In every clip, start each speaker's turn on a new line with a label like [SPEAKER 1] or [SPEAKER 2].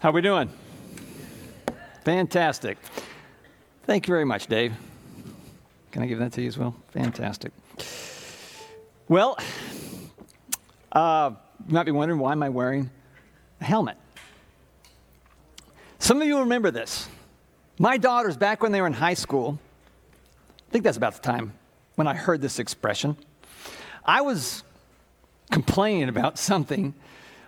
[SPEAKER 1] How we doing? Fantastic. Thank you very much, Dave. Can I give that to you as well? Fantastic. Well, uh, you might be wondering why am I wearing a helmet? Some of you remember this. My daughters, back when they were in high school, I think that's about the time when I heard this expression. I was complaining about something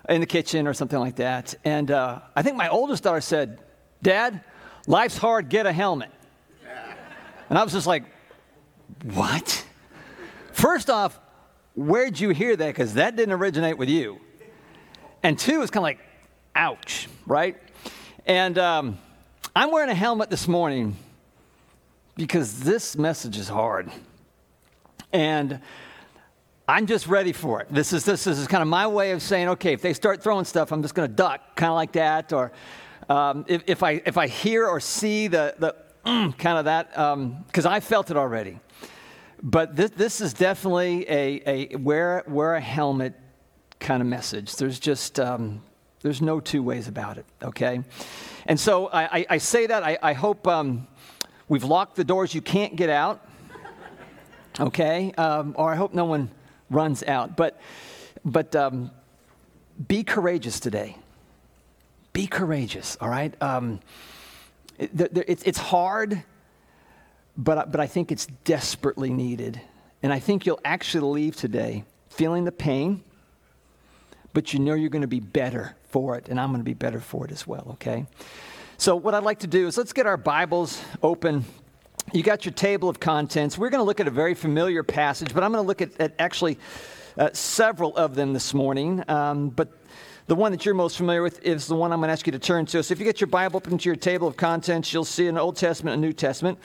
[SPEAKER 1] in the kitchen or something like that. And uh, I think my oldest daughter said, Dad, life's hard, get a helmet. And I was just like, What? First off, where'd you hear that? Because that didn't originate with you. And two, it's kind of like, ouch, right? And um, I'm wearing a helmet this morning because this message is hard. And I'm just ready for it. This is, this is kind of my way of saying, okay, if they start throwing stuff, I'm just going to duck, kind of like that. Or um, if, if, I, if I hear or see the, the mm, kind of that, because um, I felt it already. But this, this is definitely a, a wear, wear a helmet kind of message. There's just, um, there's no two ways about it, okay? And so I, I, I say that. I, I hope um, we've locked the doors. You can't get out, okay? Um, or I hope no one runs out. But, but um, be courageous today. Be courageous, all right? Um, it, it's, it's hard, but, but I think it's desperately needed. And I think you'll actually leave today feeling the pain, but you know you're going to be better for it, and I'm going to be better for it as well, okay? So, what I'd like to do is let's get our Bibles open you got your table of contents. We're going to look at a very familiar passage, but I'm going to look at, at actually uh, several of them this morning. Um, but the one that you're most familiar with is the one I'm going to ask you to turn to. So if you get your Bible open to your table of contents, you'll see an Old Testament and New Testament.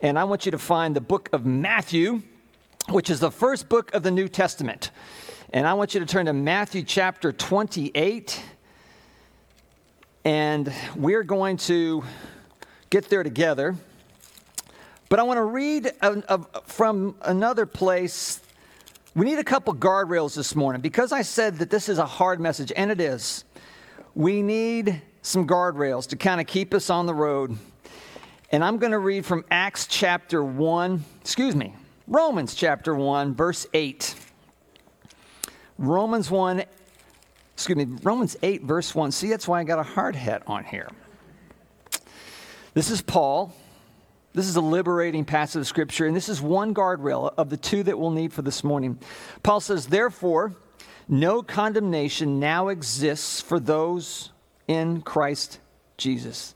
[SPEAKER 1] And I want you to find the book of Matthew, which is the first book of the New Testament. And I want you to turn to Matthew chapter 28. And we're going to get there together. But I want to read a, a, from another place. We need a couple guardrails this morning because I said that this is a hard message, and it is. We need some guardrails to kind of keep us on the road. And I'm going to read from Acts chapter 1, excuse me, Romans chapter 1, verse 8. Romans 1, excuse me, Romans 8, verse 1. See, that's why I got a hard hat on here. This is Paul this is a liberating passage of scripture, and this is one guardrail of the two that we'll need for this morning. Paul says, Therefore, no condemnation now exists for those in Christ Jesus.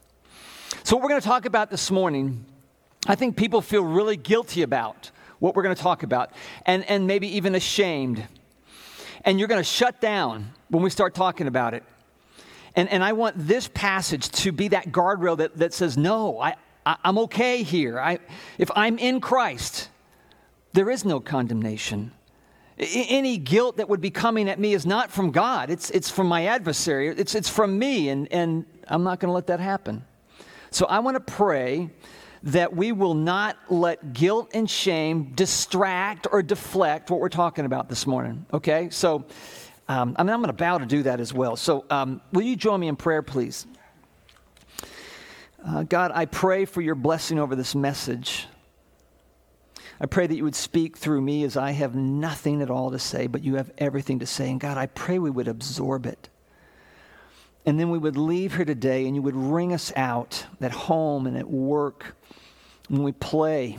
[SPEAKER 1] So, what we're going to talk about this morning, I think people feel really guilty about what we're going to talk about, and, and maybe even ashamed. And you're going to shut down when we start talking about it. And, and I want this passage to be that guardrail that, that says, No, I, I, am okay here. I, if I'm in Christ, there is no condemnation. I, any guilt that would be coming at me is not from God, it's, it's from my adversary, it's, it's from me, and, and I'm not going to let that happen. So I want to pray that we will not let guilt and shame distract or deflect what we're talking about this morning, okay? So um, I mean, I'm going to bow to do that as well. So um, will you join me in prayer, please? Uh, God, I pray for your blessing over this message. I pray that you would speak through me as I have nothing at all to say, but you have everything to say. And God, I pray we would absorb it. And then we would leave here today and you would ring us out at home and at work, when we play,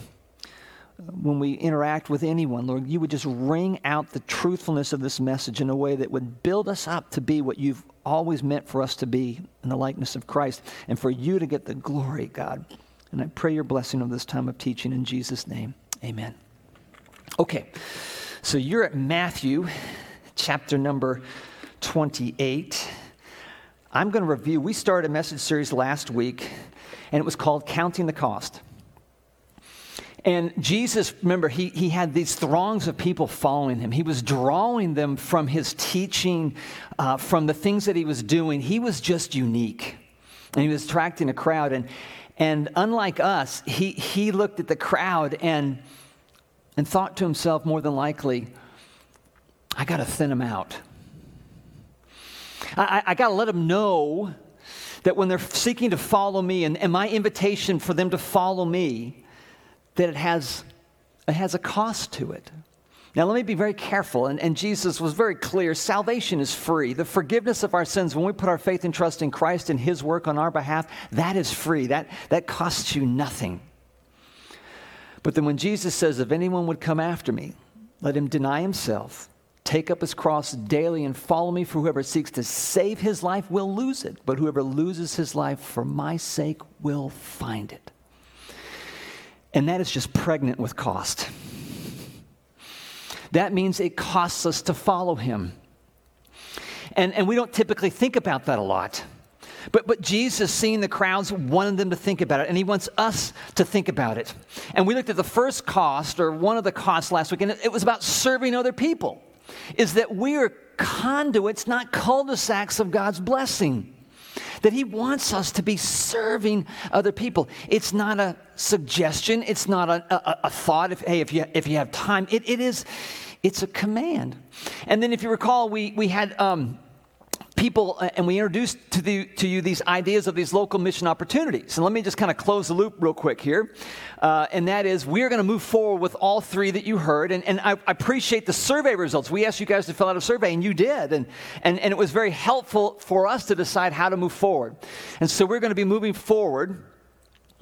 [SPEAKER 1] when we interact with anyone, Lord, you would just ring out the truthfulness of this message in a way that would build us up to be what you've always meant for us to be in the likeness of Christ and for you to get the glory, God. And I pray your blessing of this time of teaching in Jesus' name. Amen. Okay, so you're at Matthew chapter number 28. I'm going to review. We started a message series last week, and it was called Counting the Cost. And Jesus, remember, he, he had these throngs of people following him. He was drawing them from his teaching, uh, from the things that he was doing. He was just unique. And he was attracting a crowd. And, and unlike us, he, he looked at the crowd and, and thought to himself, more than likely, I got to thin them out. I, I got to let them know that when they're seeking to follow me and, and my invitation for them to follow me, that it has, it has a cost to it. Now, let me be very careful, and, and, Jesus was very clear salvation is free. The forgiveness of our sins, when we put our faith and trust in Christ and His work on our behalf, that is free. That, that costs you nothing. But then when Jesus says, If anyone would come after me, let him deny himself, take up his cross daily, and follow me, for whoever seeks to save his life will lose it, but whoever loses his life for my sake will find it. And that is just pregnant with cost. That means it costs us to follow him. And, and we don't typically think about that a lot. But, but Jesus, seeing the crowds, wanted them to think about it, and he wants us to think about it. And we looked at the first cost, or one of the costs last week, and it, it was about serving other people. Is that we are conduits, not cul de sacs of God's blessing. That he wants us to be serving other people. It's not a suggestion, it's not a, a, a thought, if, hey, if you, if you have time. It, it is, it's a command. And then if you recall, we, we had um, people uh, and we introduced to, the, to you these ideas of these local mission opportunities. And let me just kind of close the loop real quick here. Uh, and that is, we're going to move forward with all three that you heard. And, and I, I, appreciate the survey results. We asked you guys to fill out a survey, and you did. And, and, and it was very helpful for us to decide how to move forward. And so we're going to be moving forward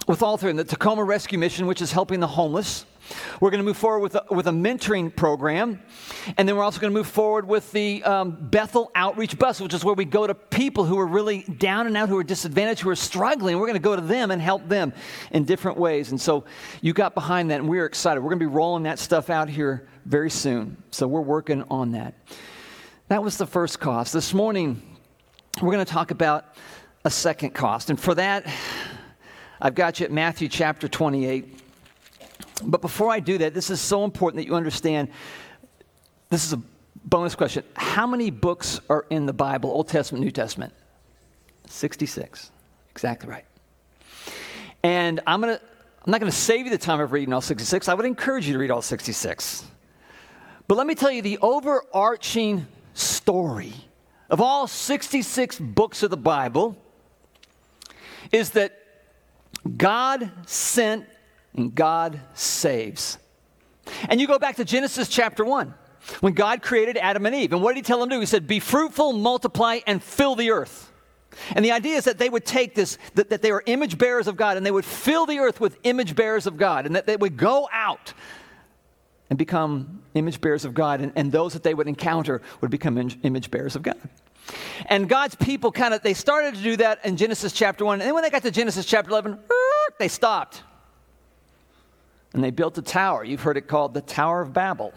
[SPEAKER 1] with all three. And the Tacoma Rescue Mission, which is helping the homeless. We're going to move forward with a, with a mentoring program. And then we're also going to move forward with the um, Bethel Outreach Bus, which is where we go to people who are really down and out, who are disadvantaged, who are struggling. We're going to go to them and help them in different ways. And so you got behind that, and we're excited. We're going to be rolling that stuff out here very soon. So we're working on that. That was the first cost. This morning, we're going to talk about a second cost. And for that, I've got you at Matthew chapter 28. But before I do that, this is so important that you understand this is a bonus question. How many books are in the Bible, Old Testament, New Testament? 66. Exactly right. And I'm going to I'm not going to save you the time of reading all 66. I would encourage you to read all 66. But let me tell you the overarching story of all 66 books of the Bible is that God sent and God saves. And you go back to Genesis chapter 1 when God created Adam and Eve. And what did he tell them to do? He said, Be fruitful, multiply, and fill the earth. And the idea is that they would take this, that, that they were image bearers of God, and they would fill the earth with image bearers of God, and that they would go out and become image bearers of God, and, and those that they would encounter would become image bearers of God. And God's people kind of, they started to do that in Genesis chapter 1, and then when they got to Genesis chapter 11, they stopped and they built a tower. You've heard it called the Tower of Babel.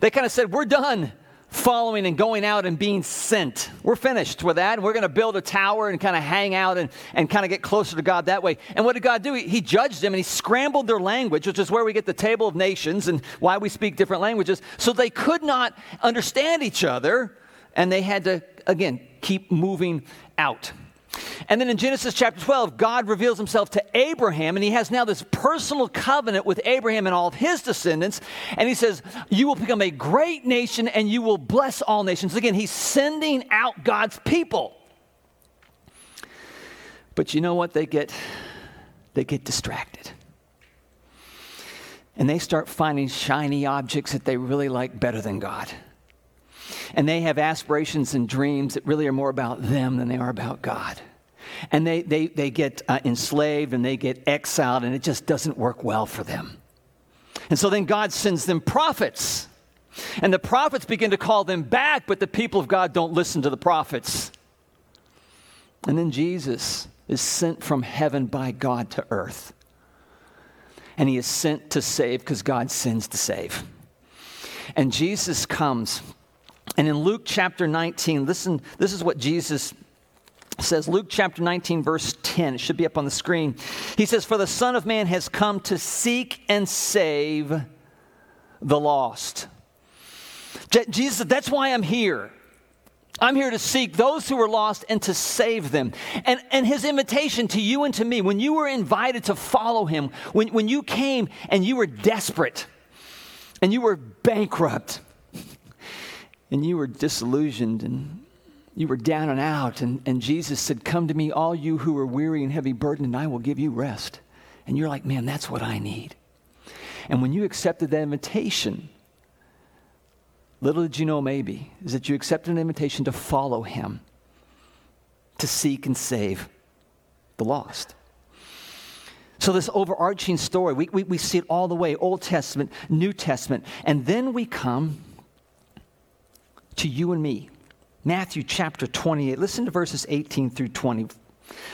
[SPEAKER 1] They kind of said, We're done following and going out and being sent. We're finished with that. We're going to build a tower and kind of hang out and, and kind of get closer to God that way. And what did God do? He, he judged them and he scrambled their language, which is where we get the table of nations and why we speak different languages. So they could not understand each other and they had to, again, keep moving out. And then in Genesis chapter 12, God reveals himself to Abraham, and he has now this personal covenant with Abraham and all of his descendants. And he says, You will become a great nation and you will bless all nations. Again, he's sending out God's people. But you know what? They get, they get distracted. And they start finding shiny objects that they really like better than God. And they have aspirations and dreams that really are more about them than they are about God. And they, they, they get uh, enslaved and they get exiled, and it just doesn't work well for them. And so then God sends them prophets. And the prophets begin to call them back, but the people of God don't listen to the prophets. And then Jesus is sent from heaven by God to earth. And he is sent to save because God sends to save. And Jesus comes and in Luke chapter 19, listen, this is what Jesus says. Luke chapter 19, verse 10. It should be up on the screen. He says, For the Son of Man has come to seek and save the lost. Jesus said, That's why I'm here. I'm here to seek those who are lost and to save them. And, and his invitation to you and to me, when you were invited to follow him, when, when you came and you were desperate and you were bankrupt, and you were disillusioned and you were down and out, and, and Jesus said, Come to me, all you who are weary and heavy burdened, and I will give you rest. And you're like, Man, that's what I need. And when you accepted that invitation, little did you know, maybe, is that you accepted an invitation to follow him, to seek and save the lost. So, this overarching story, we, we, we see it all the way Old Testament, New Testament. And then we come to you and me. Matthew chapter 28. Listen to verses 18 through 20. It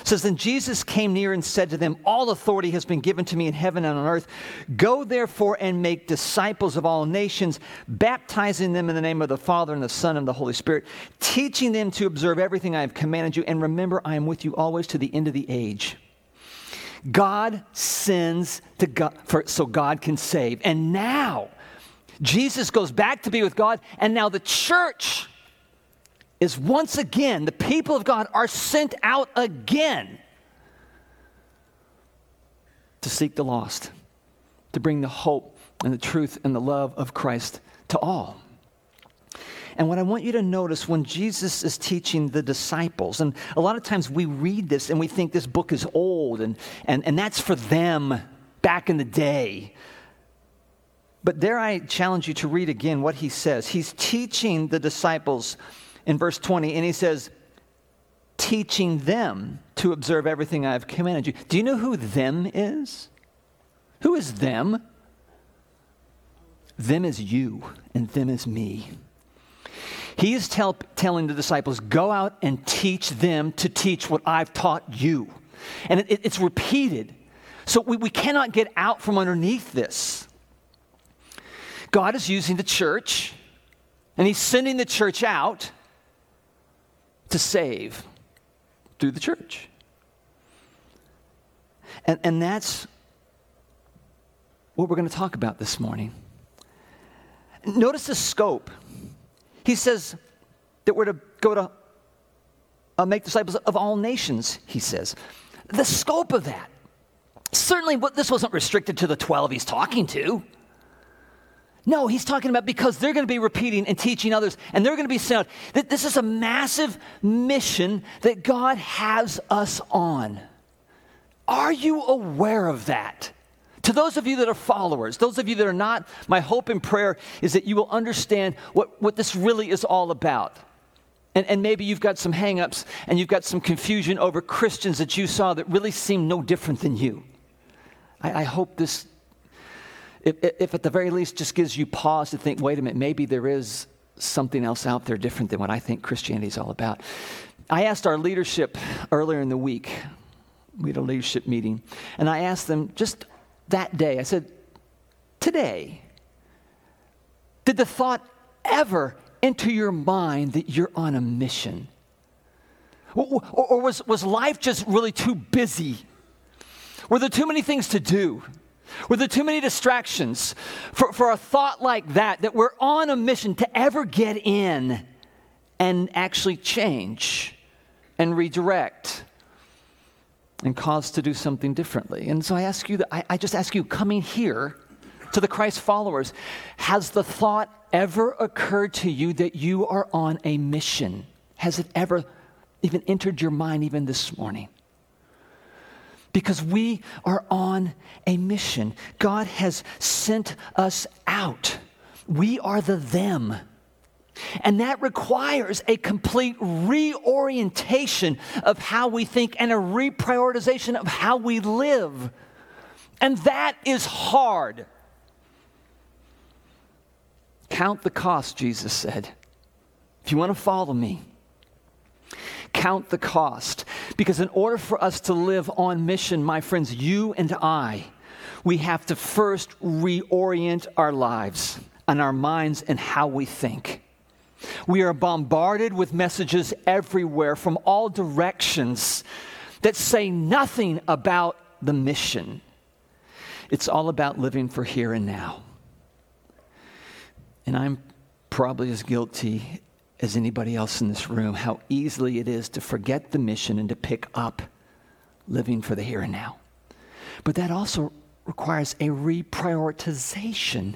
[SPEAKER 1] says, Then Jesus came near and said to them, All authority has been given to me in heaven and on earth. Go therefore and make disciples of all nations, baptizing them in the name of the Father and the Son and the Holy Spirit, teaching them to observe everything I have commanded you. And remember, I am with you always to the end of the age. God sends to God for, so God can save. And now, Jesus goes back to be with God, and now the church is once again, the people of God are sent out again to seek the lost, to bring the hope and the truth and the love of Christ to all. And what I want you to notice when Jesus is teaching the disciples, and a lot of times we read this and we think this book is old and, and, and that's for them back in the day. But there I challenge you to read again what he says. He's teaching the disciples in verse 20, and he says, teaching them to observe everything I have commanded you. Do you know who them is? Who is them? Them is you, and them is me. He is tell, telling the disciples, Go out and teach them to teach what I've taught you. And it, it, it's repeated. So we, we cannot get out from underneath this. God is using the church, and He's sending the church out to save through the church. And, and that's what we're going to talk about this morning. Notice the scope. He says that we're to go to uh, make disciples of all nations, he says. The scope of that. Certainly, this wasn't restricted to the 12 he's talking to. No, he's talking about because they're going to be repeating and teaching others, and they're going to be sent That this is a massive mission that God has us on. Are you aware of that? To those of you that are followers, those of you that are not, my hope and prayer is that you will understand what, what this really is all about. And, and maybe you've got some hangups and you've got some confusion over Christians that you saw that really seem no different than you. I, I hope this, if, if at the very least, just gives you pause to think, wait a minute, maybe there is something else out there different than what I think Christianity is all about. I asked our leadership earlier in the week, we had a leadership meeting, and I asked them just that day. I said, Today, did the thought ever enter your mind that you're on a mission? Or, or, was, was life just really too busy? Were there too many things to do? Were there too many distractions for, for a thought like that, that we're on a mission to ever get in and actually change and redirect and cause to do something differently. And so I ask you, that, I, I just ask you, coming here to the Christ followers, has the thought ever occurred to you that you are on a mission? Has it ever even entered your mind, even this morning? Because we are on a mission. God has sent us out. We are the them. And that requires a complete reorientation of how we think and a reprioritization of how we live. And that is hard. Count the cost, Jesus said. If you want to follow me, count the cost. Because in order for us to live on mission, my friends, you and I, we have to first reorient our lives and our minds and how we think. We are bombarded with messages everywhere from all directions that say nothing about the mission. It's all about living for here and now. And I'm probably as guilty as anybody else in this room how easily it is to forget the mission and to pick up living for the here and now. But that also requires a reprioritization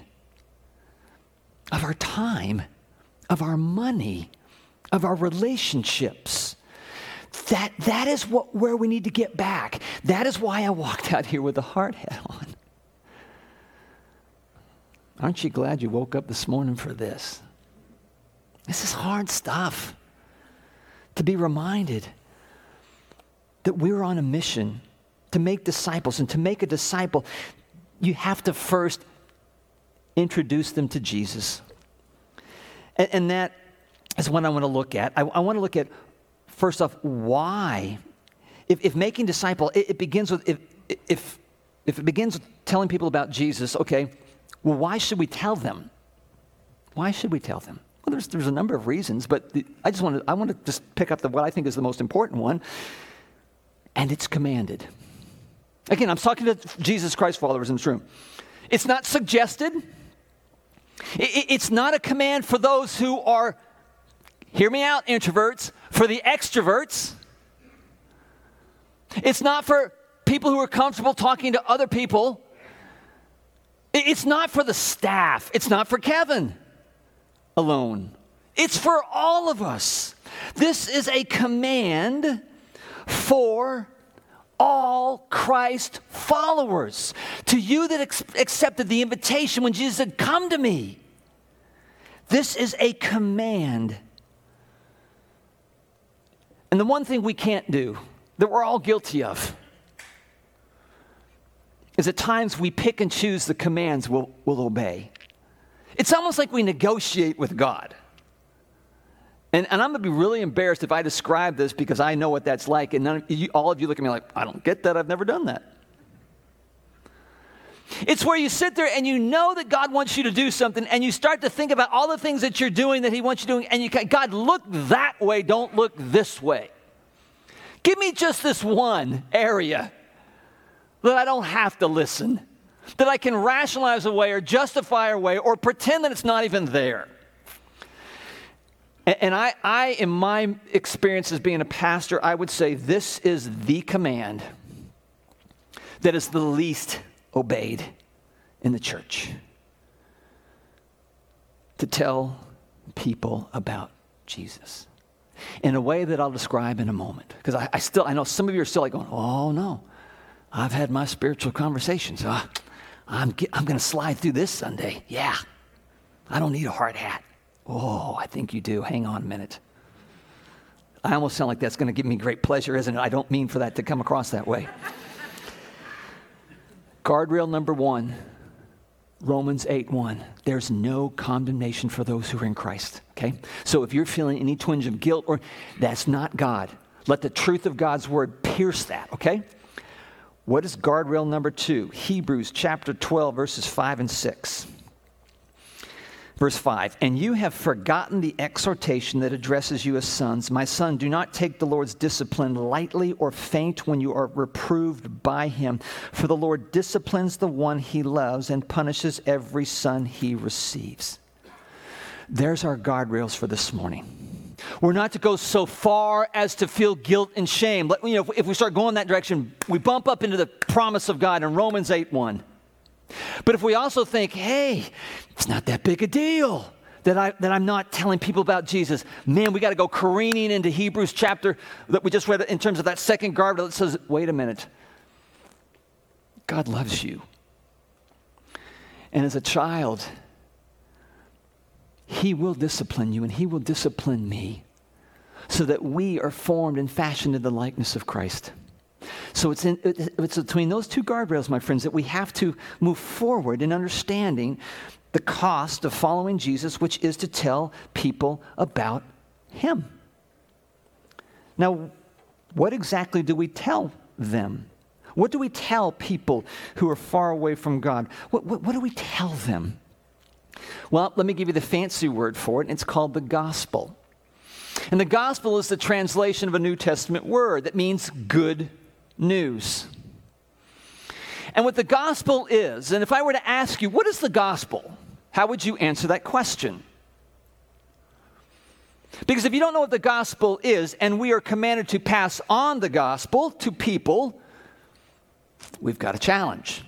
[SPEAKER 1] of our time of our money, of our relationships. That, that is what, where we need to get back. That is why I walked out here with a hard hat on. Aren't you glad you woke up this morning for this? This is hard stuff. To be reminded that we're on a mission to make disciples. And to make a disciple, you have to first introduce them to Jesus. And, and that is what I want to look at. I, I want to look at, first off, why. If, if making disciple, it, it begins with, if, if, if it begins with telling people about Jesus, okay, well, why should we tell them? Why should we tell them? Well, there's, there's a number of reasons, but the, I just want to, I want to just pick up the, what I think is the most important one, and it's commanded. Again, I'm talking to Jesus Christ followers in this room. It's not suggested. It's not a command for those who are, hear me out, introverts, for the extroverts. It's not for people who are comfortable talking to other people. It's not for the staff. It's not for Kevin alone. It's for all of us. This is a command for all Christ followers. To you that ex- accepted the invitation when Jesus said, Come to me. This is a command. And the one thing we can't do, that we're all guilty of, is at times we pick and choose the commands we'll, we'll obey. It's almost like we negotiate with God. And, and I'm going to be really embarrassed if I describe this because I know what that's like. And of you, all of you look at me like, I don't get that. I've never done that. It's where you sit there and you know that God wants you to do something, and you start to think about all the things that you're doing that He wants you doing, and you can, God, look that way, don't look this way. Give me just this one area that I don't have to listen, that I can rationalize away or justify away or pretend that it's not even there. And I, I, in my experience as being a pastor, I would say this is the command that is the least obeyed in the church to tell people about Jesus in a way that I'll describe in a moment. Because I, I, still, I know some of you are still like going, oh no, I've had my spiritual conversations. Uh, I'm, I'm going to slide through this Sunday. Yeah, I don't need a hard hat. Oh, I think you do. Hang on a minute. I almost sound like that's going to give me great pleasure, isn't it? I don't mean for that to come across that way. Guardrail number one Romans 8 1. There's no condemnation for those who are in Christ. Okay? So if you're feeling any twinge of guilt, or that's not God, let the truth of God's word pierce that. Okay? What is guardrail number two? Hebrews chapter 12, verses 5 and 6. Verse 5 And you have forgotten the exhortation that addresses you as sons. My son, do not take the Lord's discipline lightly or faint when you are reproved by him. For the Lord disciplines the one he loves and punishes every son he receives. There's our guardrails for this morning. We're not to go so far as to feel guilt and shame. You know, if we start going that direction, we bump up into the promise of God in Romans 8 1. But if we also think, hey, it's not that big a deal that, I, that I'm not telling people about Jesus, man, we got to go careening into Hebrews chapter that we just read in terms of that second guard that says, wait a minute. God loves you. And as a child, He will discipline you and He will discipline me so that we are formed and fashioned in the likeness of Christ. So it's, in, it's between those two guardrails, my friends, that we have to move forward in understanding the cost of following Jesus, which is to tell people about Him. Now, what exactly do we tell them? What do we tell people who are far away from God? What, what, what do we tell them? Well, let me give you the fancy word for it. It's called the gospel. And the gospel is the translation of a New Testament word that means good news. And what the gospel is, and if I were to ask you, what is the gospel? How would you answer that question? Because if you don't know what the gospel is, and we are commanded to pass on the gospel to people, we've got a challenge.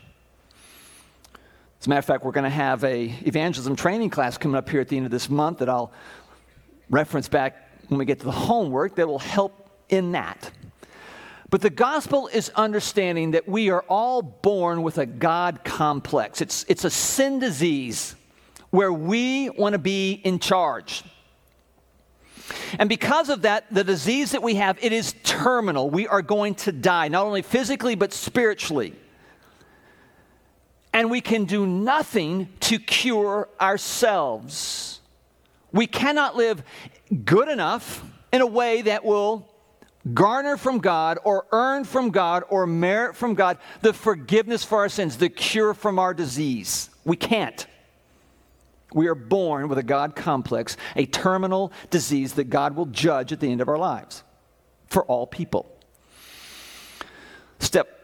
[SPEAKER 1] As a matter of fact, we're going to have a evangelism training class coming up here at the end of this month that I'll reference back when we get to the homework that will help in that. But the gospel is understanding that we are all born with a God complex. It's, it's a sin disease where we want to be in charge. And because of that, the disease that we have, it is terminal. We are going to die, not only physically, but spiritually. And we can do nothing to cure ourselves. We cannot live good enough in a way that will garner from God or earn from God or merit from God the forgiveness for our sins, the cure from our disease. We can't. We are born with a God complex, a terminal disease that God will judge at the end of our lives for all people. Step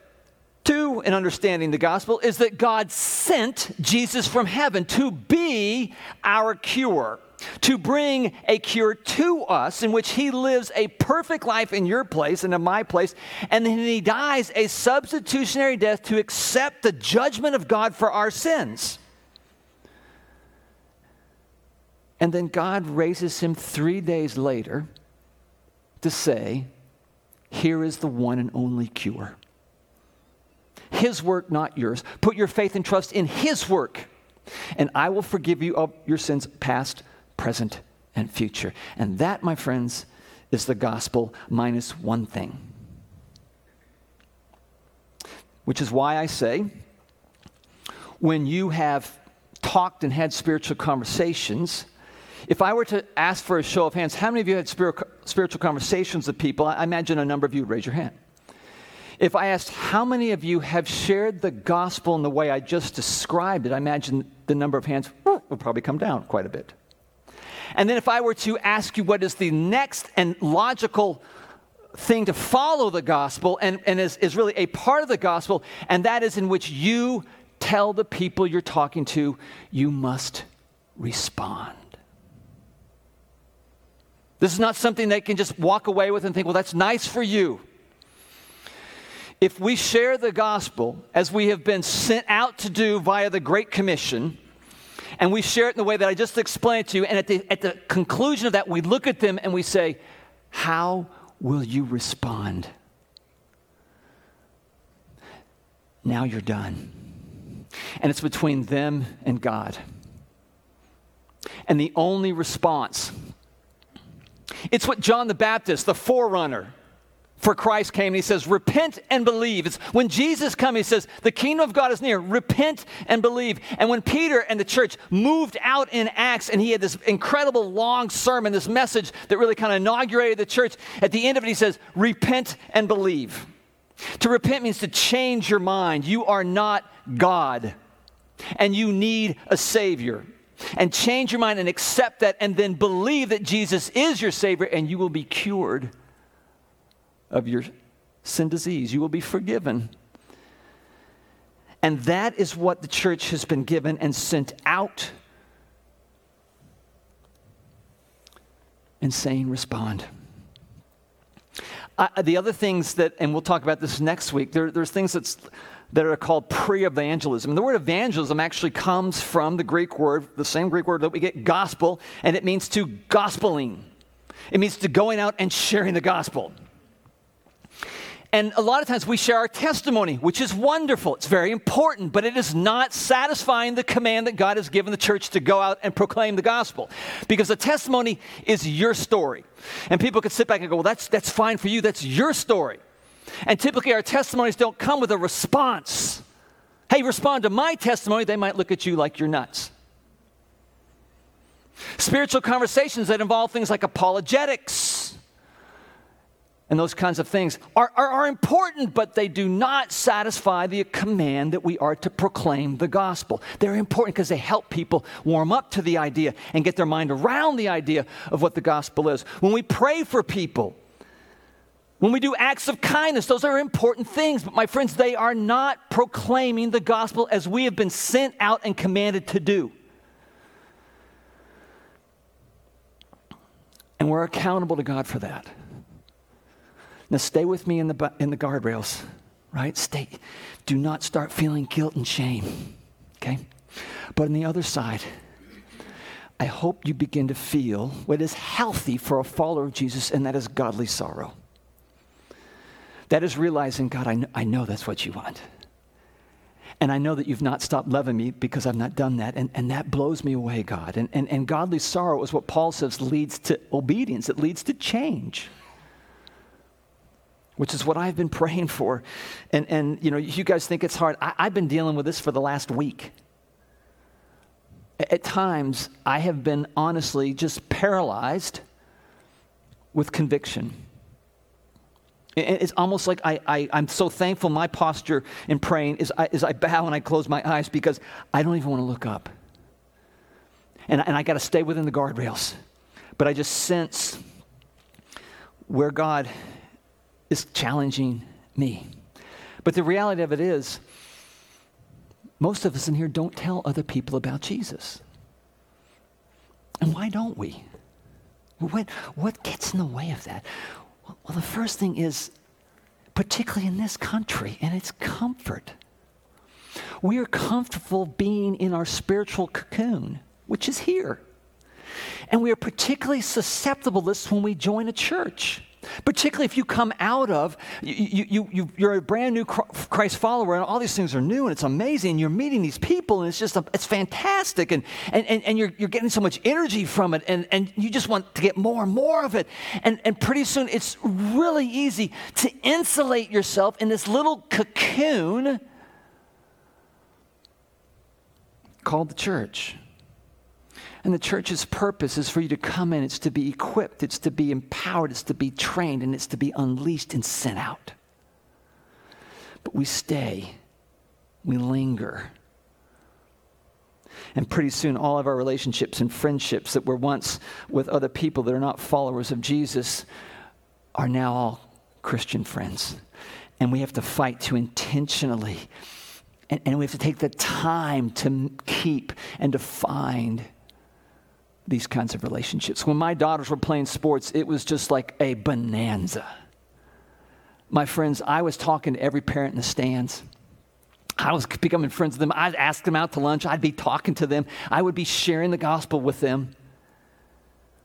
[SPEAKER 1] two in understanding the gospel is that God sent Jesus from heaven to be our cure, to bring a cure to us in which he lives a perfect life in your place and in my place, and then he dies a substitutionary death to accept the judgment of God for our sins. And then God raises him three days later to say, Here is the one and only cure. His work, not yours. Put your faith and trust in His work, and I will forgive you of your sins, past, present, and future. And that, my friends, is the gospel minus one thing. Which is why I say, when you have talked and had spiritual conversations, if I were to ask for a show of hands, how many of you had spiritual conversations with people? I imagine a number of you would raise your hand. If I asked how many of you have shared the gospel in the way I just described it, I imagine the number of hands would probably come down quite a bit. And then if I were to ask you what is the next and logical thing to follow the gospel and, and is, is really a part of the gospel, and that is in which you tell the people you're talking to, you must respond. This is not something they can just walk away with and think, well, that's nice for you. If we share the gospel as we have been sent out to do via the Great Commission, and we share it in the way that I just explained to you, and at the, at the conclusion of that, we look at them and we say, How will you respond? Now you're done. And it's between them and God. And the only response it's what John the Baptist, the forerunner for Christ came and he says, Repent and believe. It's when Jesus came, he says, The kingdom of God is near. Repent and believe. And when Peter and the church moved out in Acts and he had this incredible long sermon, this message that really kind of inaugurated the church, at the end of it, he says, Repent and believe. To repent means to change your mind. You are not God and you need a Savior and change your mind and accept that and then believe that Jesus is your Savior and you will be cured of your sin disease. You will be forgiven. And that is what the church has been given and sent out. And saying, respond. Uh, the other things that, and we'll talk about this next week, there, there's things that's that are called pre evangelism. The word evangelism actually comes from the Greek word, the same Greek word that we get gospel, and it means to gospeling. It means to going out and sharing the gospel. And a lot of times we share our testimony, which is wonderful. It's very important, but it is not satisfying the command that God has given the church to go out and proclaim the gospel. Because the testimony is your story. And people could sit back and go, well, that's, that's fine for you. That's your story. And typically, our testimonies don't come with a response. Hey, respond to my testimony, they might look at you like you're nuts. Spiritual conversations that involve things like apologetics and those kinds of things are, are, are, important, but they do not satisfy the command that we are to proclaim the gospel. They're important because they help people warm up to the idea and get their mind around the idea of what the gospel is. When we pray for people, when we do acts of kindness, those are important things, but my friends, they are not proclaiming the gospel as we have been sent out and commanded to do. And we're accountable to God for that. Now, stay with me in the, in the guardrails, right? Stay. Do not start feeling guilt and shame, okay? But on the other side, I hope you begin to feel what is healthy for a follower of Jesus, and that is godly sorrow. That is realizing, God, I know, I know that's what you want. And I know that you've not stopped loving me because I've not done that. And, and that blows me away, God. And, and, and godly sorrow is what Paul says leads to obedience, it leads to change, which is what I've been praying for. And, and you know, you guys think it's hard. I, I've been dealing with this for the last week. At times, I have been honestly just paralyzed with conviction. It's almost like I, I, am so thankful my posture in praying is I, is I bow and I close my eyes because I don't even want to look up. And, and I got to stay within the guardrails. But I just sense where God is challenging me. But the reality of it is, most of us in here don't tell other people about Jesus. And why don't we? What, what gets in the way of that? Well, the first thing is, particularly in this country, and it's comfort. We are comfortable being in our spiritual cocoon, which is here. And we are particularly susceptible to this when we join a church. Particularly if you come out of, you, you, you, you're a brand new Christ follower and all these things are new and it's amazing. And you're meeting these people and it's just, a, it's fantastic. And, and, and, and you're, you're getting so much energy from it and, and you just want to get more and more of it. And, and pretty soon it's really easy to insulate yourself in this little cocoon called the church. And the church's purpose is for you to come in, it's to be equipped, it's to be empowered, it's to be trained, and it's to be unleashed and sent out. But we stay, we linger. And pretty soon, all of our relationships and friendships that were once with other people that are not followers of Jesus are now all Christian friends. And we have to fight to intentionally, and, and we have to take the time to keep and to find these kinds of relationships. When my daughters were playing sports, it was just like a bonanza. My friends, I was talking to every parent in the stands. I was becoming friends with them. I'd ask them out to lunch. I'd be talking to them. I would be sharing the gospel with them.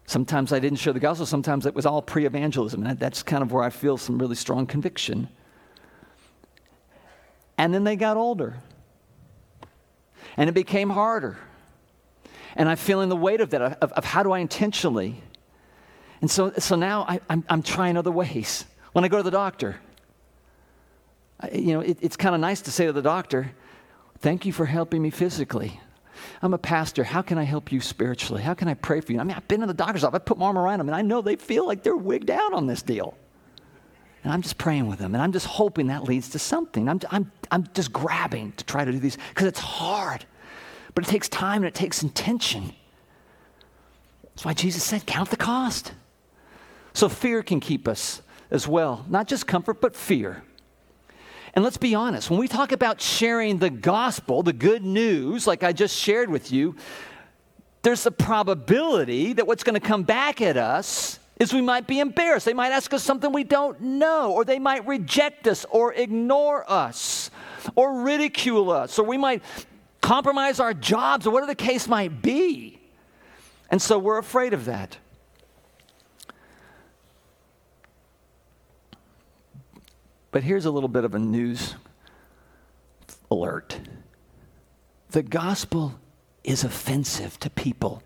[SPEAKER 1] Sometimes I didn't share the gospel. Sometimes it was all pre evangelism. And that's kind of where I feel some really strong conviction. And then they got older. And it became harder. And I'm feeling the weight of that, of, of how do I intentionally. And so, so now I, am I'm, I'm trying other ways. When I go to the doctor, I, you know, it, it's kind of nice to say to the doctor, Thank you for helping me physically. I'm a pastor. How can I help you spiritually? How can I pray for you? I mean, I've been in the doctor's office. I put my arm around them, and I know they feel like they're wigged out on this deal. And I'm just praying with them, and I'm just hoping that leads to something. I'm, I'm, I'm just grabbing to try to do these because it's hard. But it takes time and it takes intention. That's why Jesus said, Count the cost. So fear can keep us as well. Not just comfort, but fear. And let's be honest, when we talk about sharing the gospel, the good news, like I just shared with you, there's a probability that what's going to come back at us is we might be embarrassed. They might ask us something we don't know, or they might reject us, or ignore us, or ridicule us, or we might compromise our jobs, or whatever the case might be. And so we're afraid of that. But here's a little bit of a news alert the gospel is offensive to people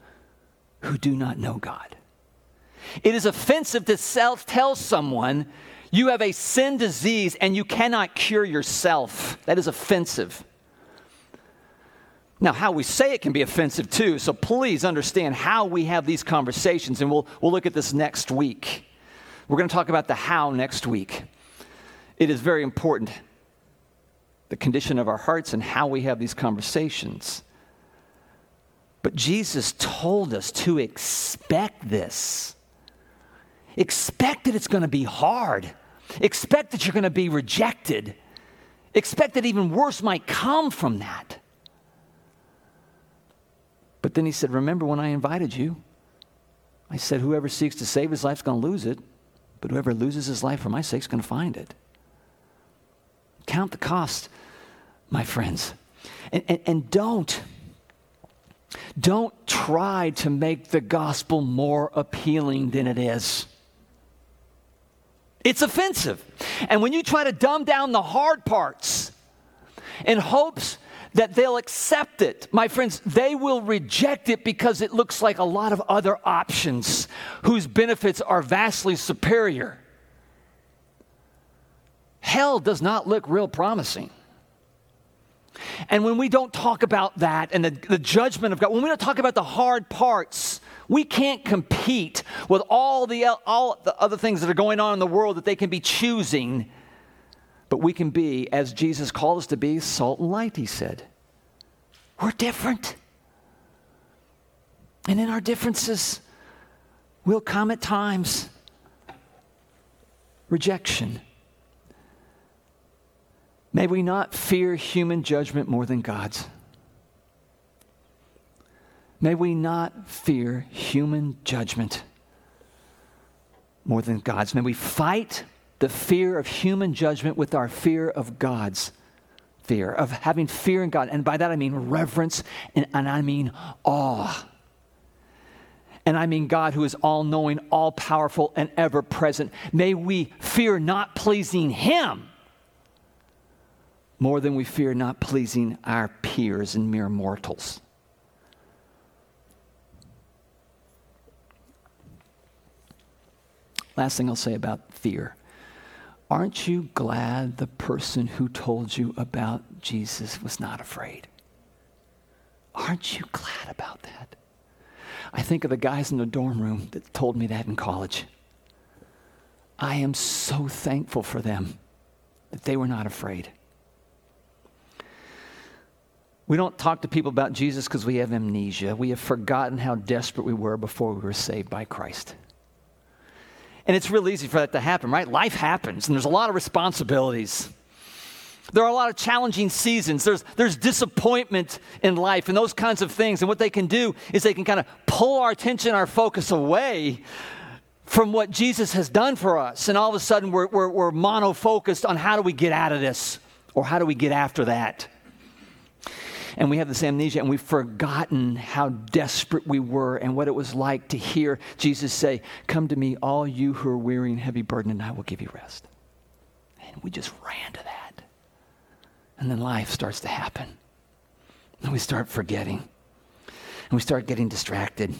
[SPEAKER 1] who do not know God. It is offensive to self tell someone you have a sin disease and you cannot cure yourself. That is offensive. Now, how we say it can be offensive too, so please understand how we have these conversations, and we'll, we'll look at this next week. We're going to talk about the how next week. It is very important the condition of our hearts and how we have these conversations. But Jesus told us to expect this. Expect that it's going to be hard. Expect that you're going to be rejected. Expect that even worse might come from that. But then he said, Remember when I invited you? I said, Whoever seeks to save his life is going to lose it, but whoever loses his life for my sake is going to find it. Count the cost, my friends. And, and, and don't, Don't try to make the gospel more appealing than it is. It's offensive. And when you try to dumb down the hard parts in hopes that they'll accept it, my friends, they will reject it because it looks like a lot of other options whose benefits are vastly superior. Hell does not look real promising. And when we don't talk about that and the, the judgment of God, when we don't talk about the hard parts, we can't compete with all the, all the other things that are going on in the world that they can be choosing. But we can be, as Jesus called us to be, salt and light, he said. We're different. And in our differences, will come at times rejection. May we not fear human judgment more than God's. May we not fear human judgment more than God's. May we fight the fear of human judgment with our fear of God's fear, of having fear in God. And by that I mean reverence and, and I mean awe. And I mean God who is all knowing, all powerful, and ever present. May we fear not pleasing Him more than we fear not pleasing our peers and mere mortals. Last thing I'll say about fear. Aren't you glad the person who told you about Jesus was not afraid? Aren't you glad about that? I think of the guys in the dorm room that told me that in college. I am so thankful for them that they were not afraid. We don't talk to people about Jesus because we have amnesia. We have forgotten how desperate we were before we were saved by Christ. And it's real easy for that to happen, right? Life happens, and there's a lot of responsibilities. There are a lot of challenging seasons. There's, there's disappointment in life and those kinds of things. And what they can do is they can kind of pull our attention, our focus away from what Jesus has done for us. And all of a sudden, we're, we're, we're mono focused on how do we get out of this or how do we get after that and we have this amnesia and we've forgotten how desperate we were and what it was like to hear Jesus say, Come to me, all you who are weary and heavy burdened, and I will give you rest. And we just ran to that. And then life starts to happen. And we start forgetting. And we start getting distracted.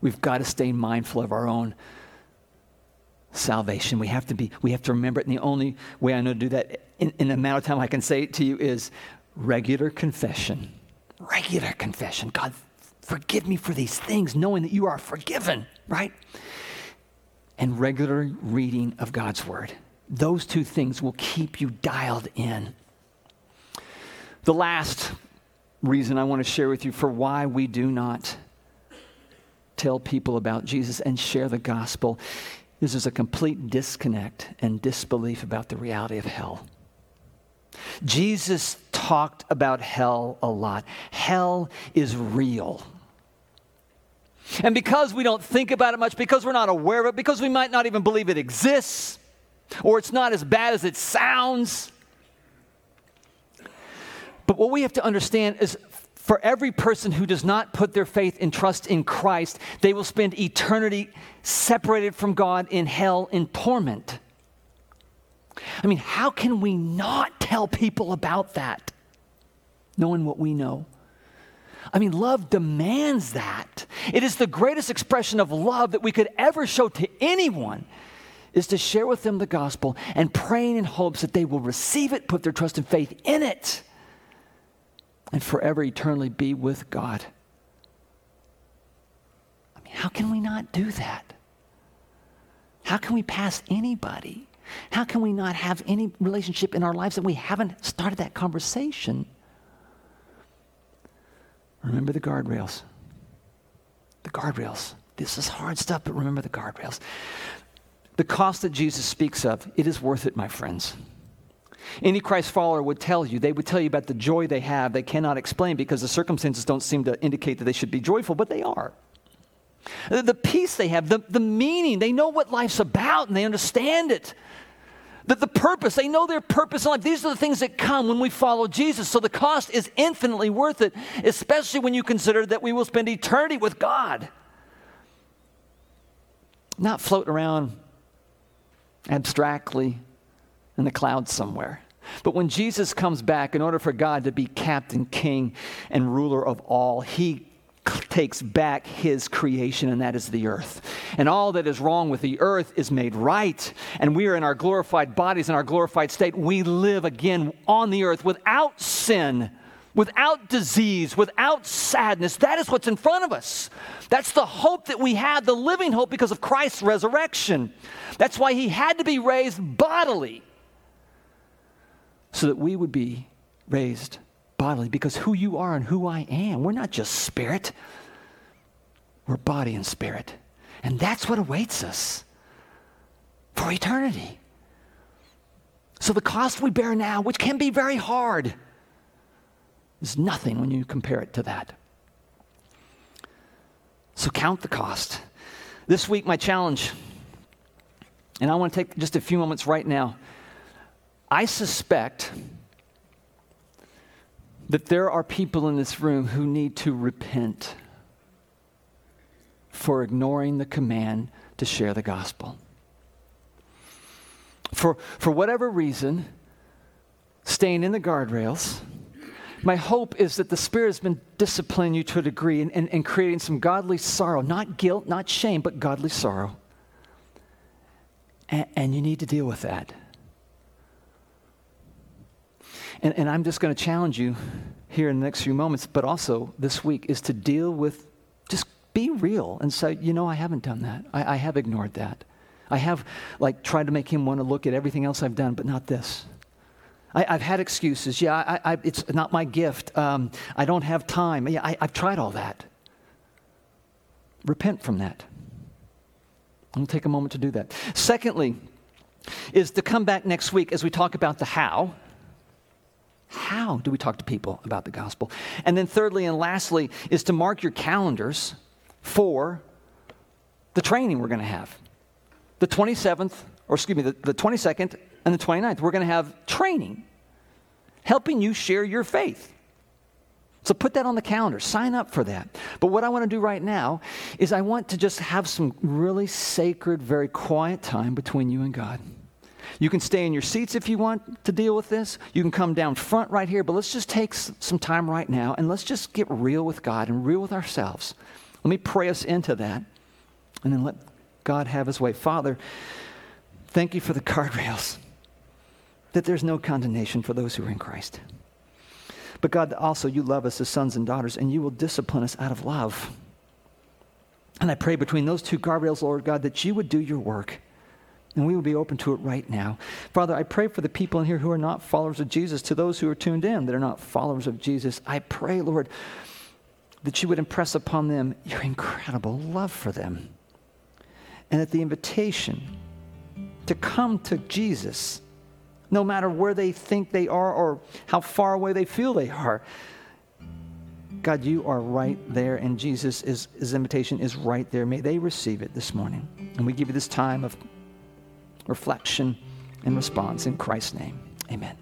[SPEAKER 1] We've got to stay mindful of our own salvation. We have to be, we have to remember it. And the only way I know to do that in, in the amount of time I can say it to you is regular confession. Regular confession. God, forgive me for these things, knowing that you are forgiven, right? And regular reading of God's word. Those two things will keep you dialed in. The last reason I want to share with you for why we do not tell people about Jesus and share the gospel is there's a complete disconnect and disbelief about the reality of hell. Jesus talked about hell a lot. Hell is real. And because we don't think about it much, because we're not aware of it, because we might not even believe it exists, or it's not as bad as it sounds. But what we have to understand is for every person who does not put their faith and trust in Christ, they will spend eternity separated from God in hell in torment. I mean, how can we not tell people about that, knowing what we know? I mean, love demands that. It is the greatest expression of love that we could ever show to anyone is to share with them the gospel and praying in hopes that they will receive it, put their trust and faith in it, and forever eternally be with God. I mean, how can we not do that? How can we pass anybody how can we not have any relationship in our lives that we haven't started that conversation? Remember the guardrails. The guardrails. This is hard stuff, but remember the guardrails. The cost that Jesus speaks of, it is worth it, my friends. Any Christ follower would tell you, they would tell you about the joy they have, they cannot explain because the circumstances don't seem to indicate that they should be joyful, but they are. The peace they have, the, the meaning, they know what life's about and they understand it. That the purpose, they know their purpose in life. These are the things that come when we follow Jesus. So the cost is infinitely worth it, especially when you consider that we will spend eternity with God. Not floating around abstractly in the clouds somewhere. But when Jesus comes back, in order for God to be captain, king, and ruler of all, he takes back his creation, and that is the earth. And all that is wrong with the earth is made right. And we are in our glorified bodies, in our glorified state. We live again on the earth without sin, without disease, without sadness. That is what's in front of us. That's the hope that we have, the living hope because of Christ's resurrection. That's why he had to be raised bodily, so that we would be raised bodily because who you are and who I am, we're not just spirit, we're body and spirit. And that's what awaits us for eternity. So the cost we bear now, which can be very hard, is nothing when you compare it to that. So count the cost. This week, my challenge, and I want to take just a few moments right now. I suspect that there are people in this room who need to repent for ignoring the command to share the gospel. For, for whatever reason, staying in the guardrails, my hope is that the Spirit has been disciplining you to a degree and, and, and creating some godly sorrow, not guilt, not shame, but godly sorrow. And, and you need to deal with that. And, and I'm just going to challenge you here in the next few moments, but also this week, is to deal with just be real and say, you know, I haven't done that. I, I have ignored that. I have like tried to make him want to look at everything else I've done, but not this. I, have had excuses. Yeah, I, I, it's not my gift. Um, I don't have time. Yeah, I, I've tried all that. Repent from that. I'll take a moment to do that. Secondly, is to come back next week as we talk about the how how do we talk to people about the gospel? And then, thirdly and lastly, is to mark your calendars for the training we're going to have. The 27th, or excuse me, the, the 22nd and the 29th, we're going to have training helping you share your faith. So put that on the calendar, sign up for that. But what I want to do right now is I want to just have some really sacred, very quiet time between you and God. You can stay in your seats if you want to deal with this. You can come down front right here, but let's just take some time right now and let's just get real with God and real with ourselves. Let me pray us into that and then let God have his way. Father, thank you for the guardrails, that there's no condemnation for those who are in Christ. But God, also, you love us as sons and daughters, and you will discipline us out of love. And I pray between those two guardrails, Lord God, that you would do your work and we would be open to it right now. Father, I pray for the people in here who are not followers of Jesus, to those who are tuned in that are not followers of Jesus. I pray, Lord, that you would impress upon them your incredible love for them. And that the invitation to come to Jesus, no matter where they think they are or how far away they feel they are, God, you are right there, and Jesus' is, his invitation is right there. May they receive it this morning. And we give you this time of reflection, and response. In Christ's name, amen.